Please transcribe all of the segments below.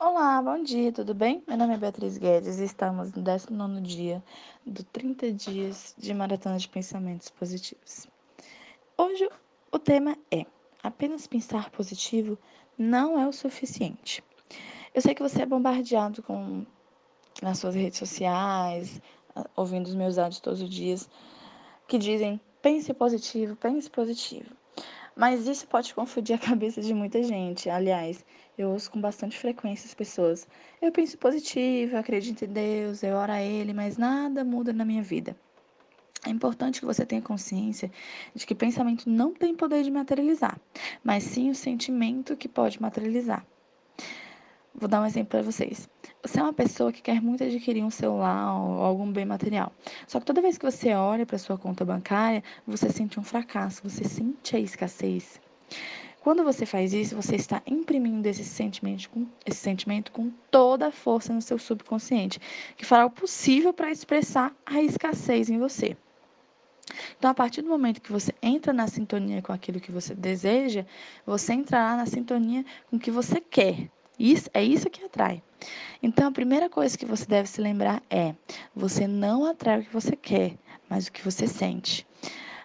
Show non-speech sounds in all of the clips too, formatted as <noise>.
Olá, bom dia, tudo bem? Meu nome é Beatriz Guedes e estamos no 19 dia do 30 dias de maratona de pensamentos positivos. Hoje o tema é: apenas pensar positivo não é o suficiente. Eu sei que você é bombardeado com nas suas redes sociais, ouvindo os meus áudios todos os dias, que dizem pense positivo, pense positivo. Mas isso pode confundir a <laughs> cabeça de muita gente. Aliás, eu ouço com bastante frequência as pessoas. Eu penso positivo, eu acredito em Deus, eu oro a Ele, mas nada muda na minha vida. É importante que você tenha consciência de que pensamento não tem poder de materializar, mas sim o sentimento que pode materializar. Vou dar um exemplo para vocês. Você é uma pessoa que quer muito adquirir um celular ou algum bem material. Só que toda vez que você olha para sua conta bancária, você sente um fracasso, você sente a escassez. Quando você faz isso, você está imprimindo esse sentimento com, esse sentimento com toda a força no seu subconsciente, que fará o possível para expressar a escassez em você. Então, a partir do momento que você entra na sintonia com aquilo que você deseja, você entrará na sintonia com o que você quer. Isso, é isso que atrai. Então, a primeira coisa que você deve se lembrar é: você não atrai o que você quer, mas o que você sente.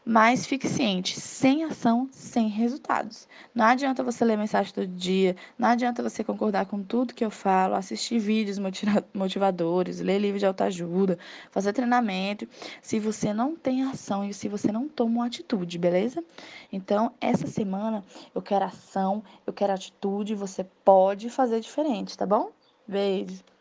Mas fique ciente, sem ação, sem resultados. Não adianta você ler mensagem todo dia, não adianta você concordar com tudo que eu falo, assistir vídeos motivadores, ler livros de autoajuda, fazer treinamento, se você não tem ação e se você não toma uma atitude, beleza? Então, essa semana eu quero ação, eu quero atitude, você pode fazer diferente, tá bom? Beijo!